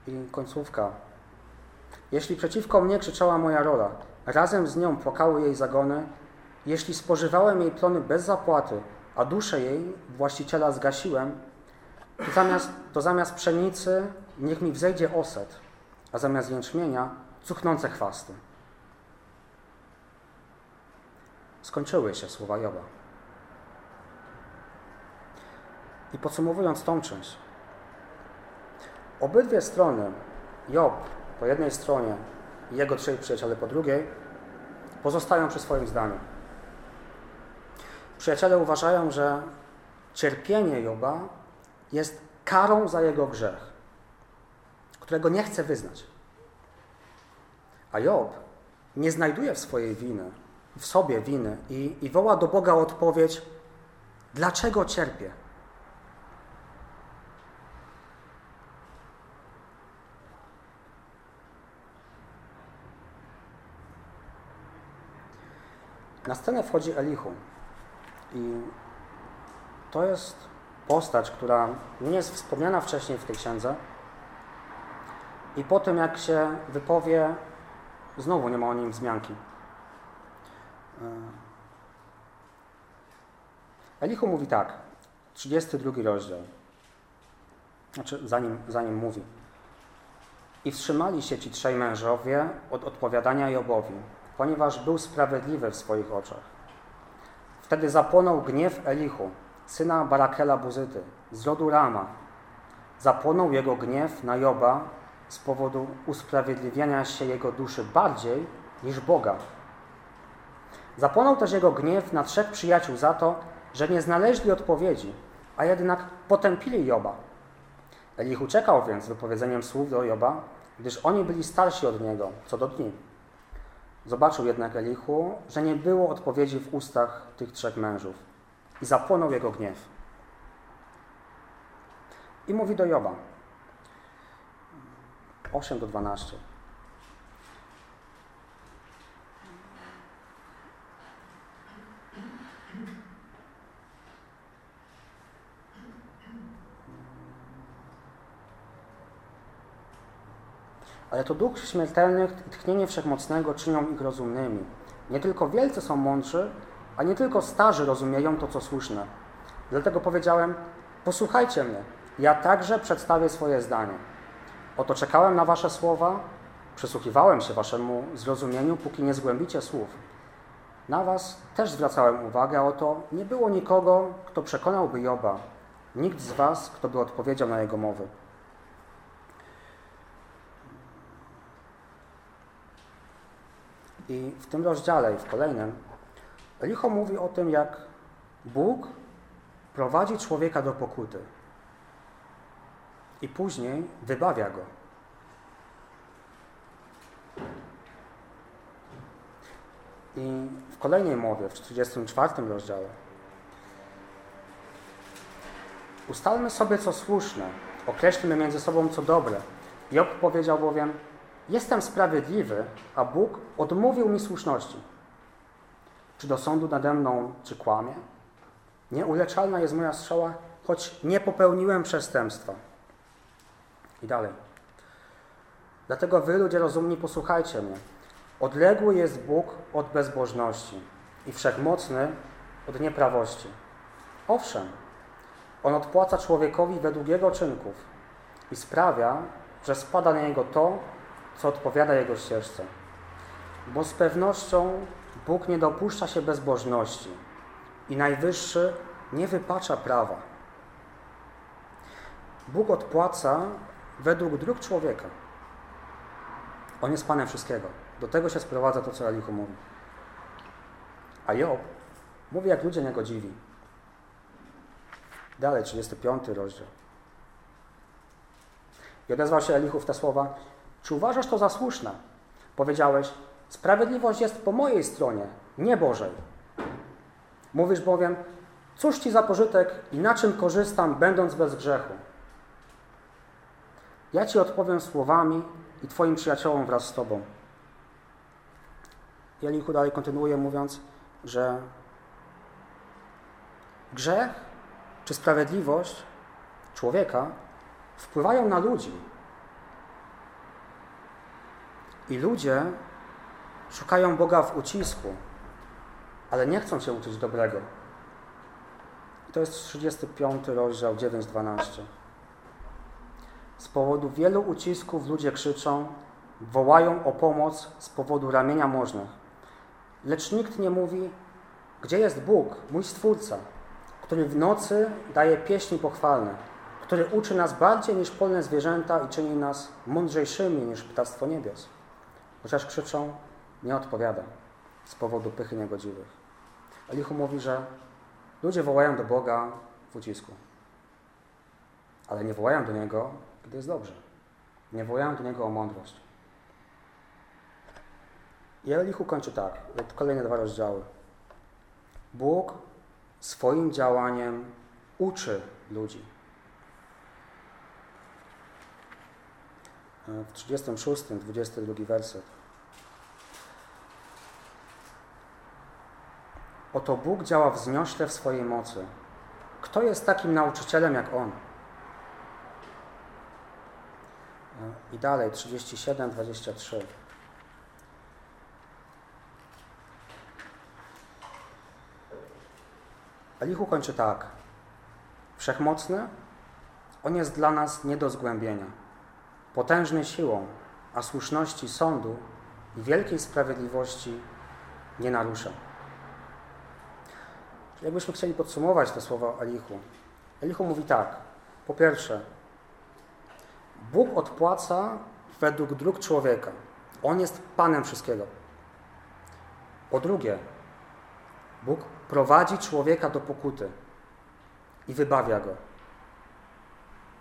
I końcówka. Jeśli przeciwko mnie krzyczała moja rola, razem z nią płakały jej zagony, jeśli spożywałem jej plony bez zapłaty, a duszę jej, właściciela, zgasiłem, to zamiast, to zamiast pszenicy niech mi wzejdzie oset, a zamiast jęczmienia cuchnące chwasty. Skończyły się słowa Joba. I podsumowując tą część, obydwie strony, Job po jednej stronie i jego trzej przyjaciele po drugiej, pozostają przy swoim zdaniu. Przyjaciele uważają, że cierpienie Joba jest karą za jego grzech, którego nie chce wyznać. A Job nie znajduje w swojej winy, w sobie winy i, i woła do Boga odpowiedź, dlaczego cierpię? Na scenę wchodzi Elihu i to jest postać, która nie jest wspomniana wcześniej w tej księdze i po tym jak się wypowie, znowu nie ma o nim wzmianki. E, Elihu mówi tak, 32 rozdział. Znaczy, zanim, zanim mówi. I wstrzymali się ci trzej mężowie od odpowiadania Jobowi, ponieważ był sprawiedliwy w swoich oczach. Wtedy zapłonął gniew Elichu, syna Barakela Buzyty, z rodu Rama. Zapłonął jego gniew na Joba z powodu usprawiedliwiania się jego duszy bardziej niż Boga. Zapłonął też jego gniew na trzech przyjaciół za to, że nie znaleźli odpowiedzi, a jednak potępili Joba. Elichu czekał więc wypowiedzeniem słów do Joba, gdyż oni byli starsi od niego co do dni. Zobaczył jednak Elichu, że nie było odpowiedzi w ustach tych trzech mężów i zapłonął jego gniew. I mówi do Joba 8 do 12. Ale to duch śmiertelnych i tchnienie wszechmocnego czynią ich rozumnymi. Nie tylko wielcy są mądrzy, a nie tylko starzy rozumieją to, co słuszne. Dlatego powiedziałem, posłuchajcie mnie, ja także przedstawię swoje zdanie. Oto czekałem na wasze słowa, przysłuchiwałem się waszemu zrozumieniu, póki nie zgłębicie słów. Na was też zwracałem uwagę, a oto nie było nikogo, kto przekonałby Joba, nikt z was, kto by odpowiedział na jego mowy. I w tym rozdziale i w kolejnym Elicho mówi o tym, jak Bóg prowadzi człowieka do pokuty i później wybawia go. I w kolejnej mowie, w 34 rozdziale, ustalmy sobie, co słuszne, określmy między sobą, co dobre. Job powiedział bowiem, Jestem sprawiedliwy, a Bóg odmówił mi słuszności. Czy do sądu nade mną, czy kłamie? Nieuleczalna jest moja strzała, choć nie popełniłem przestępstwa. I dalej. Dlatego wy, ludzie rozumni, posłuchajcie mnie. Odległy jest Bóg od bezbożności i wszechmocny od nieprawości. Owszem, On odpłaca człowiekowi według jego czynków i sprawia, że spada na niego to, co odpowiada jego ścieżce. Bo z pewnością Bóg nie dopuszcza się bezbożności i Najwyższy nie wypacza prawa. Bóg odpłaca według dróg człowieka. On jest Panem wszystkiego. Do tego się sprowadza to, co Elichu mówi. A Job mówi, jak ludzie niegodziwi. Dalej, 35 rozdział. I odezwał się Elichu w te słowa, czy uważasz to za słuszne? Powiedziałeś, sprawiedliwość jest po mojej stronie, nie Bożej. Mówisz bowiem, cóż ci za pożytek i na czym korzystam, będąc bez grzechu? Ja ci odpowiem słowami i twoim przyjaciołom wraz z tobą. Jelichu dalej kontynuuje mówiąc, że grzech czy sprawiedliwość człowieka wpływają na ludzi, i ludzie szukają Boga w ucisku, ale nie chcą się uczyć dobrego. To jest 35 rozdział 9-12. Z powodu wielu ucisków ludzie krzyczą, wołają o pomoc z powodu ramienia możnych. Lecz nikt nie mówi, gdzie jest Bóg, mój Stwórca, który w nocy daje pieśni pochwalne, który uczy nas bardziej niż polne zwierzęta i czyni nas mądrzejszymi niż ptactwo niebios. Chociaż krzyczą, nie odpowiada z powodu pychy niegodziwych. Elichu mówi, że ludzie wołają do Boga w ucisku, ale nie wołają do Niego, gdy jest dobrze. Nie wołają do Niego o mądrość. I Elichu kończy tak, kolejne dwa rozdziały. Bóg swoim działaniem uczy ludzi. w 36, 22 werset. Oto Bóg działa wzniośle w swojej mocy. Kto jest takim nauczycielem jak On? I dalej, 37, 23. Elichu kończy tak. Wszechmocny, On jest dla nas nie do zgłębienia potężny siłą, a słuszności sądu i wielkiej sprawiedliwości nie narusza. Jakbyśmy chcieli podsumować te słowa Elichu. Elichu mówi tak. Po pierwsze, Bóg odpłaca według dróg człowieka. On jest Panem wszystkiego. Po drugie, Bóg prowadzi człowieka do pokuty i wybawia go.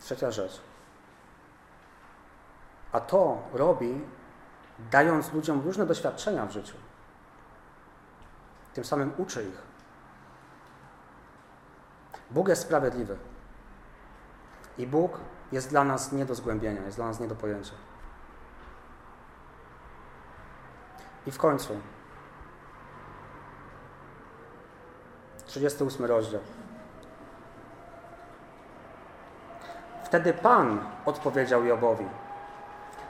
Trzecia rzecz. A to robi, dając ludziom różne doświadczenia w życiu. Tym samym uczy ich. Bóg jest sprawiedliwy. I Bóg jest dla nas nie do zgłębienia, jest dla nas nie do pojęcia. I w końcu 38 rozdział. Wtedy Pan odpowiedział Jobowi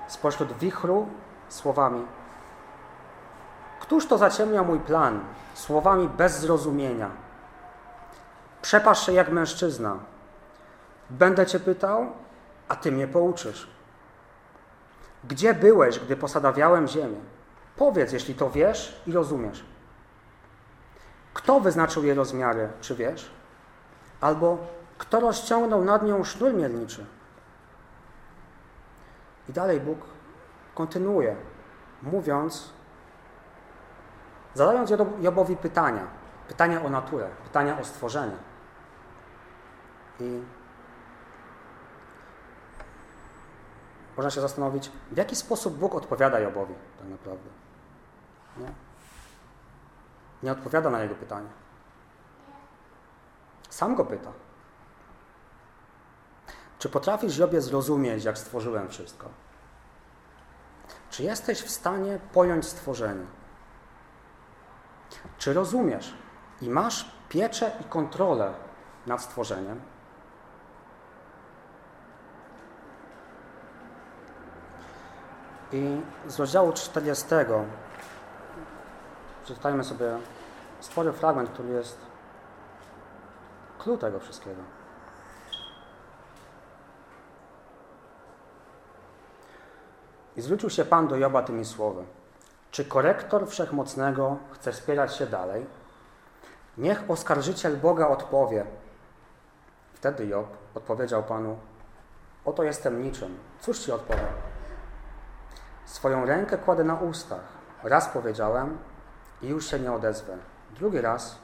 spośród wichru słowami Któż to zaciemnia mój plan słowami bez zrozumienia? Przepasz się jak mężczyzna. Będę cię pytał, a ty mnie pouczysz. Gdzie byłeś, gdy posadawiałem ziemię? Powiedz, jeśli to wiesz i rozumiesz. Kto wyznaczył jej rozmiary, czy wiesz? Albo kto rozciągnął nad nią sznur mielniczy? I dalej Bóg kontynuuje, mówiąc, zadając Jobowi pytania, pytania o naturę, pytania o stworzenie. I można się zastanowić, w jaki sposób Bóg odpowiada Jobowi tak naprawdę. Nie? Nie odpowiada na jego pytanie. Sam go pyta. Czy potrafisz, Jobie, zrozumieć, jak stworzyłem wszystko? Czy jesteś w stanie pojąć stworzenie? Czy rozumiesz i masz pieczę i kontrolę nad stworzeniem? I z rozdziału 40 przeczytajmy sobie spory fragment, który jest klucz tego wszystkiego. I zwrócił się Pan do Joba tymi słowy. Czy korektor Wszechmocnego chce wspierać się dalej? Niech oskarżyciel Boga odpowie. Wtedy Job odpowiedział Panu, oto jestem niczym. Cóż Ci odpowiem? Swoją rękę kładę na ustach. Raz powiedziałem i już się nie odezwę. Drugi raz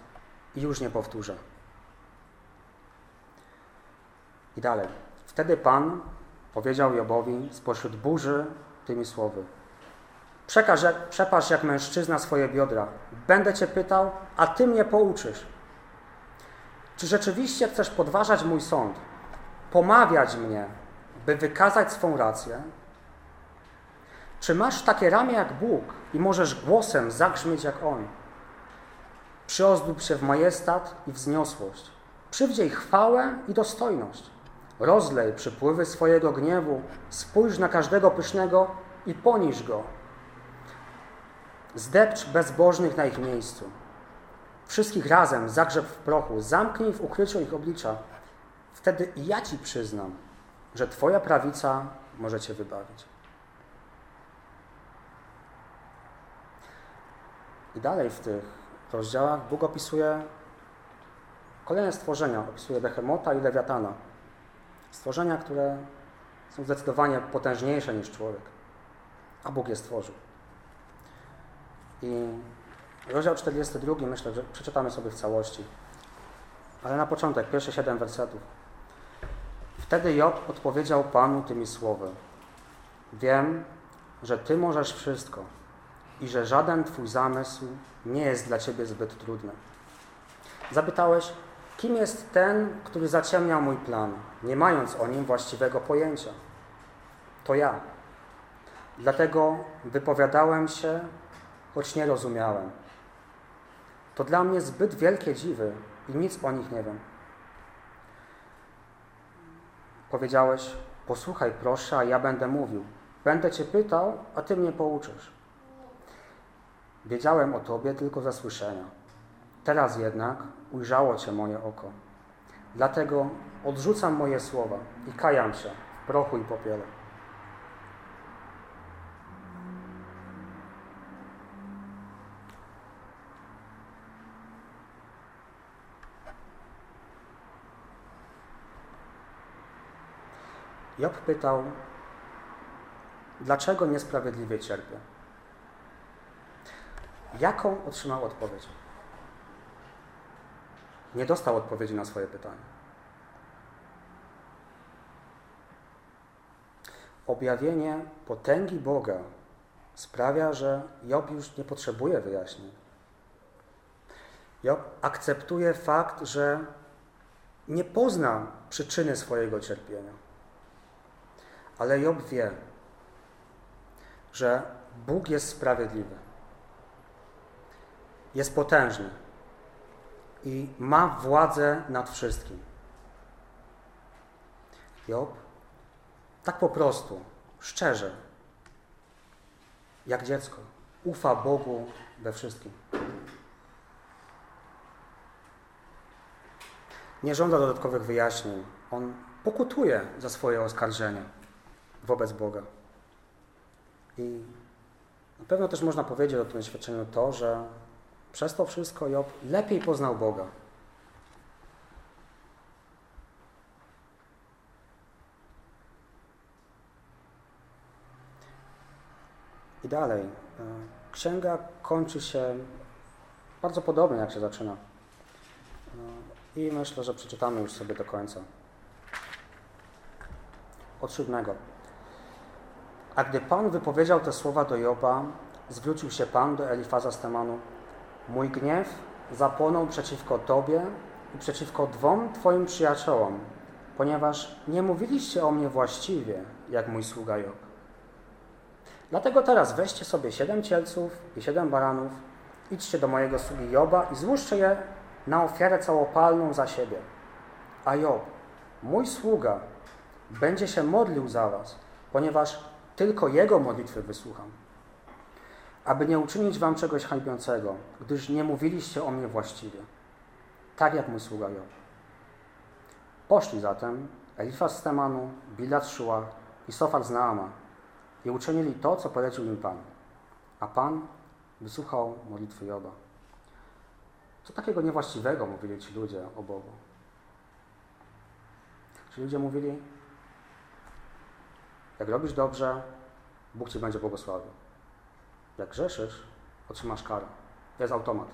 i już nie powtórzę. I dalej. Wtedy Pan powiedział Jobowi spośród burzy tymi słowy. Przekaż, przepasz jak mężczyzna swoje biodra. Będę Cię pytał, a Ty mnie pouczysz. Czy rzeczywiście chcesz podważać mój sąd, pomawiać mnie, by wykazać swą rację? Czy masz takie ramię jak Bóg i możesz głosem zagrzmieć jak On? Przyozdób się w majestat i wzniosłość. Przywdziej chwałę i dostojność. Rozlej przypływy swojego gniewu, spójrz na każdego pysznego i poniż go. Zdepcz bezbożnych na ich miejscu. Wszystkich razem zagrzeb w prochu, zamknij w ukryciu ich oblicza. Wtedy i ja Ci przyznam, że Twoja prawica może Cię wybawić. I dalej w tych rozdziałach Bóg opisuje kolejne stworzenia. Opisuje Behemota i Lewiatana. Stworzenia, które są zdecydowanie potężniejsze niż człowiek. A Bóg je stworzył. I rozdział 42 myślę, że przeczytamy sobie w całości. Ale na początek, pierwsze siedem wersetów. Wtedy Job odpowiedział Panu tymi słowy. Wiem, że Ty możesz wszystko i że żaden Twój zamysł nie jest dla Ciebie zbyt trudny. Zapytałeś, kim jest ten, który zaciemniał mój plan, nie mając o nim właściwego pojęcia? To ja. Dlatego wypowiadałem się, choć nie rozumiałem. To dla mnie zbyt wielkie dziwy i nic o nich nie wiem. Powiedziałeś, posłuchaj proszę, a ja będę mówił. Będę Cię pytał, a Ty mnie pouczysz. Wiedziałem o Tobie tylko ze słyszenia. Teraz jednak ujrzało Cię moje oko. Dlatego odrzucam moje słowa i kajam się w prochu i popiele. Job pytał, dlaczego niesprawiedliwie cierpię? Jaką otrzymał odpowiedź? Nie dostał odpowiedzi na swoje pytanie. Objawienie potęgi Boga sprawia, że Job już nie potrzebuje wyjaśnień. Job akceptuje fakt, że nie pozna przyczyny swojego cierpienia. Ale Job wie, że Bóg jest sprawiedliwy, jest potężny i ma władzę nad wszystkim. Job tak po prostu, szczerze, jak dziecko, ufa Bogu we wszystkim. Nie żąda dodatkowych wyjaśnień. On pokutuje za swoje oskarżenia wobec Boga. I na pewno też można powiedzieć o tym doświadczeniu to, że przez to wszystko Job lepiej poznał Boga. I dalej. E, księga kończy się bardzo podobnie, jak się zaczyna. E, I myślę, że przeczytamy już sobie do końca. Od siódmego. A gdy Pan wypowiedział te słowa do Joba, zwrócił się Pan do Elifaza z Temanu. Mój gniew zapłonął przeciwko Tobie i przeciwko dwom Twoim przyjaciołom, ponieważ nie mówiliście o mnie właściwie, jak mój sługa Job. Dlatego teraz weźcie sobie siedem cielców i siedem baranów, idźcie do mojego sługi Joba i złóżcie je na ofiarę całopalną za siebie. A Job, mój sługa, będzie się modlił za was, ponieważ tylko jego modlitwy wysłucham. Aby nie uczynić wam czegoś hańbiącego, gdyż nie mówiliście o mnie właściwie, tak jak mój sługa Job. Poszli zatem Elifaz z Temanu, Bilat Szua i Sofar z Naama, i uczynili to, co polecił im Pan. A Pan wysłuchał modlitwy Joba. Co takiego niewłaściwego mówili ci ludzie o Bogu? Ci ludzie mówili, jak robisz dobrze, Bóg Ci będzie błogosławił. Jak grzeszysz, otrzymasz karę. To jest automat.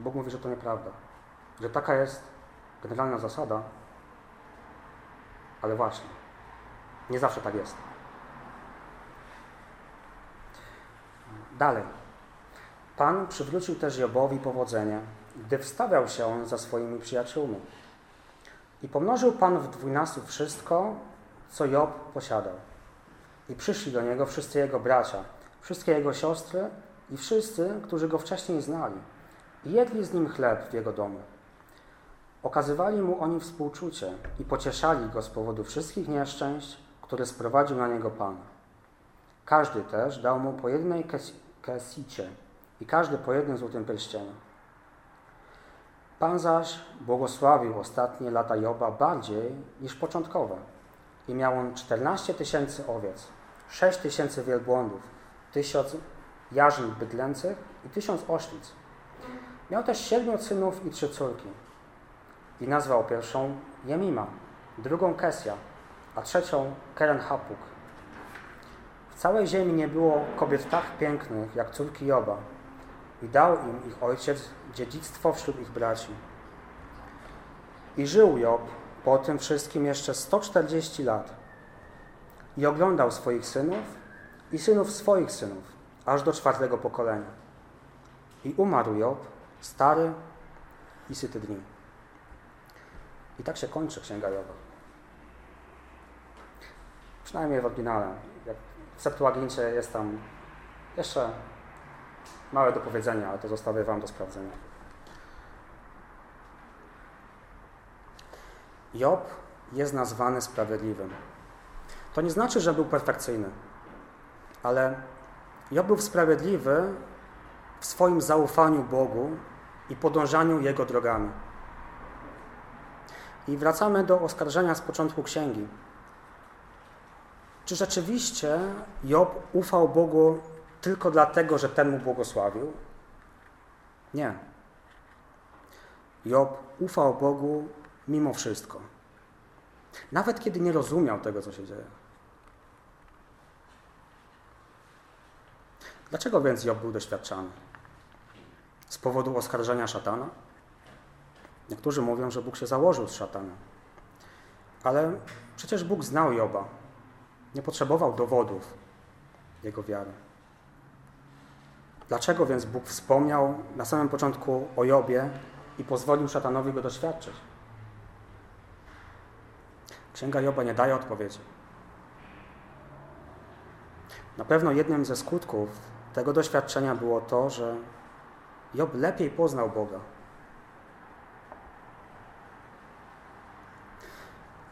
Bóg mówi, że to nieprawda. Że taka jest generalna zasada, ale właśnie, nie zawsze tak jest. Dalej. Pan przywrócił też Jobowi powodzenie, gdy wstawiał się on za swoimi przyjaciółmi. I pomnożył Pan w dwójnastu wszystko, co Job posiadał. I przyszli do niego wszyscy jego bracia, wszystkie jego siostry i wszyscy, którzy go wcześniej znali. I jedli z nim chleb w jego domu. Okazywali mu oni współczucie i pocieszali go z powodu wszystkich nieszczęść, które sprowadził na niego Pan. Każdy też dał mu po jednej kesicie i każdy po jednym złotym pierścieniu. Pan zaś błogosławił ostatnie lata Joba bardziej niż początkowe. I miał on 14 tysięcy owiec, 6 tysięcy wielbłądów, tysiąc jarzyn bydlęcych i tysiąc oślic. Miał też siedmiu synów i trzy córki. I nazwał pierwszą Jemima, drugą Kesja, a trzecią Keren Hapuk. W całej ziemi nie było kobiet tak pięknych jak córki Joba i dał im ich ojciec dziedzictwo wśród ich braci. I żył Job po tym wszystkim jeszcze 140 lat i oglądał swoich synów i synów swoich synów, aż do czwartego pokolenia. I umarł Job, stary i syty dni. I tak się kończy Księga Joba. Przynajmniej w oryginale. Jak w Septuagincie jest tam jeszcze małe do powiedzenia, ale to zostawię Wam do sprawdzenia. Job jest nazwany sprawiedliwym. To nie znaczy, że był perfekcyjny, ale Job był sprawiedliwy w swoim zaufaniu Bogu i podążaniu Jego drogami. I wracamy do oskarżenia z początku księgi. Czy rzeczywiście Job ufał Bogu tylko dlatego, że ten mu błogosławił? Nie. Job ufał Bogu mimo wszystko. Nawet kiedy nie rozumiał tego, co się dzieje. Dlaczego więc Job był doświadczany? Z powodu oskarżenia szatana? Niektórzy mówią, że Bóg się założył z szatanem. Ale przecież Bóg znał Joba. Nie potrzebował dowodów jego wiary. Dlaczego więc Bóg wspomniał na samym początku o Jobie i pozwolił szatanowi go doświadczyć? Księga Joba nie daje odpowiedzi. Na pewno jednym ze skutków tego doświadczenia było to, że Job lepiej poznał Boga.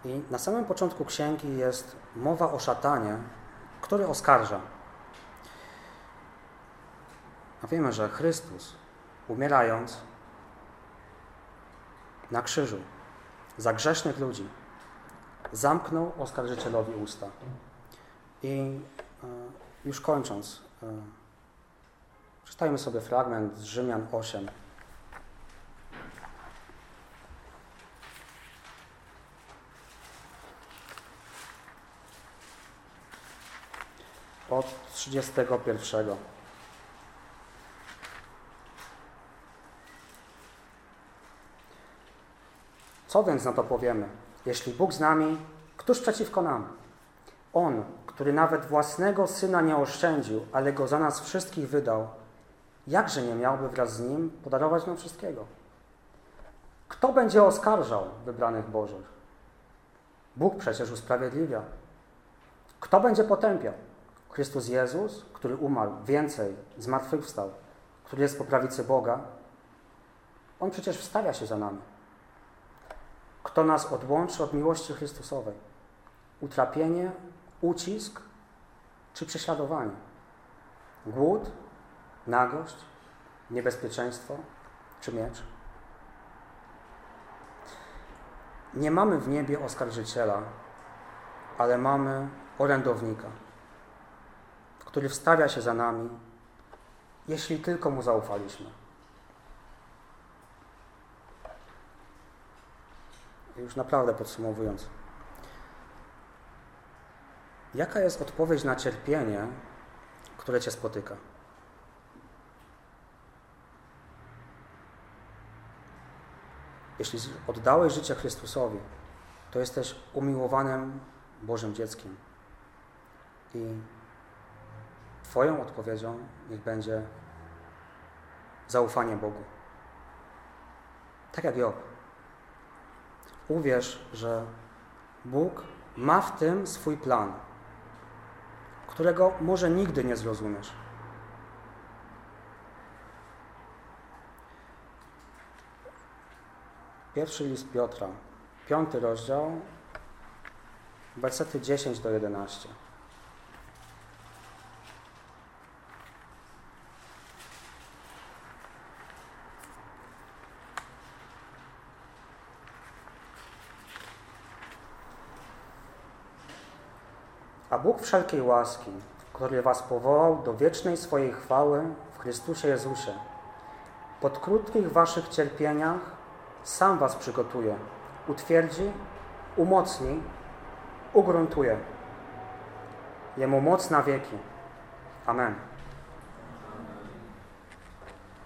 I na samym początku księgi jest mowa o szatanie, który oskarża. A wiemy, że Chrystus, umierając na krzyżu za grzesznych ludzi, zamknął oskarżycielowi usta. I e, już kończąc, e, przeczytajmy sobie fragment z Rzymian 8. Od 31. Co więc na to powiemy? Jeśli Bóg z nami, któż przeciwko nam? On, który nawet własnego syna nie oszczędził, ale go za nas wszystkich wydał, jakże nie miałby wraz z nim podarować nam wszystkiego? Kto będzie oskarżał wybranych Bożych? Bóg przecież usprawiedliwia. Kto będzie potępiał? Chrystus Jezus, który umarł, więcej, zmartwychwstał, który jest po prawicy Boga, On przecież wstawia się za nami. Kto nas odłączy od miłości Chrystusowej? Utrapienie, ucisk czy prześladowanie? Głód, nagość, niebezpieczeństwo czy miecz? Nie mamy w niebie oskarżyciela, ale mamy orędownika, który wstawia się za nami, jeśli tylko mu zaufaliśmy. Już naprawdę podsumowując. Jaka jest odpowiedź na cierpienie, które Cię spotyka? Jeśli oddałeś życie Chrystusowi, to jesteś umiłowanym Bożym dzieckiem. I Twoją odpowiedzią niech będzie zaufanie Bogu. Tak jak Job. Uwierz, że Bóg ma w tym swój plan, którego może nigdy nie zrozumiesz. Pierwszy list Piotra, piąty rozdział, wersety 10 do 11. A Bóg wszelkiej łaski, który was powołał do wiecznej swojej chwały w Chrystusie Jezusie, pod krótkich waszych cierpieniach sam was przygotuje, utwierdzi, umocni, ugruntuje. Jemu moc na wieki. Amen.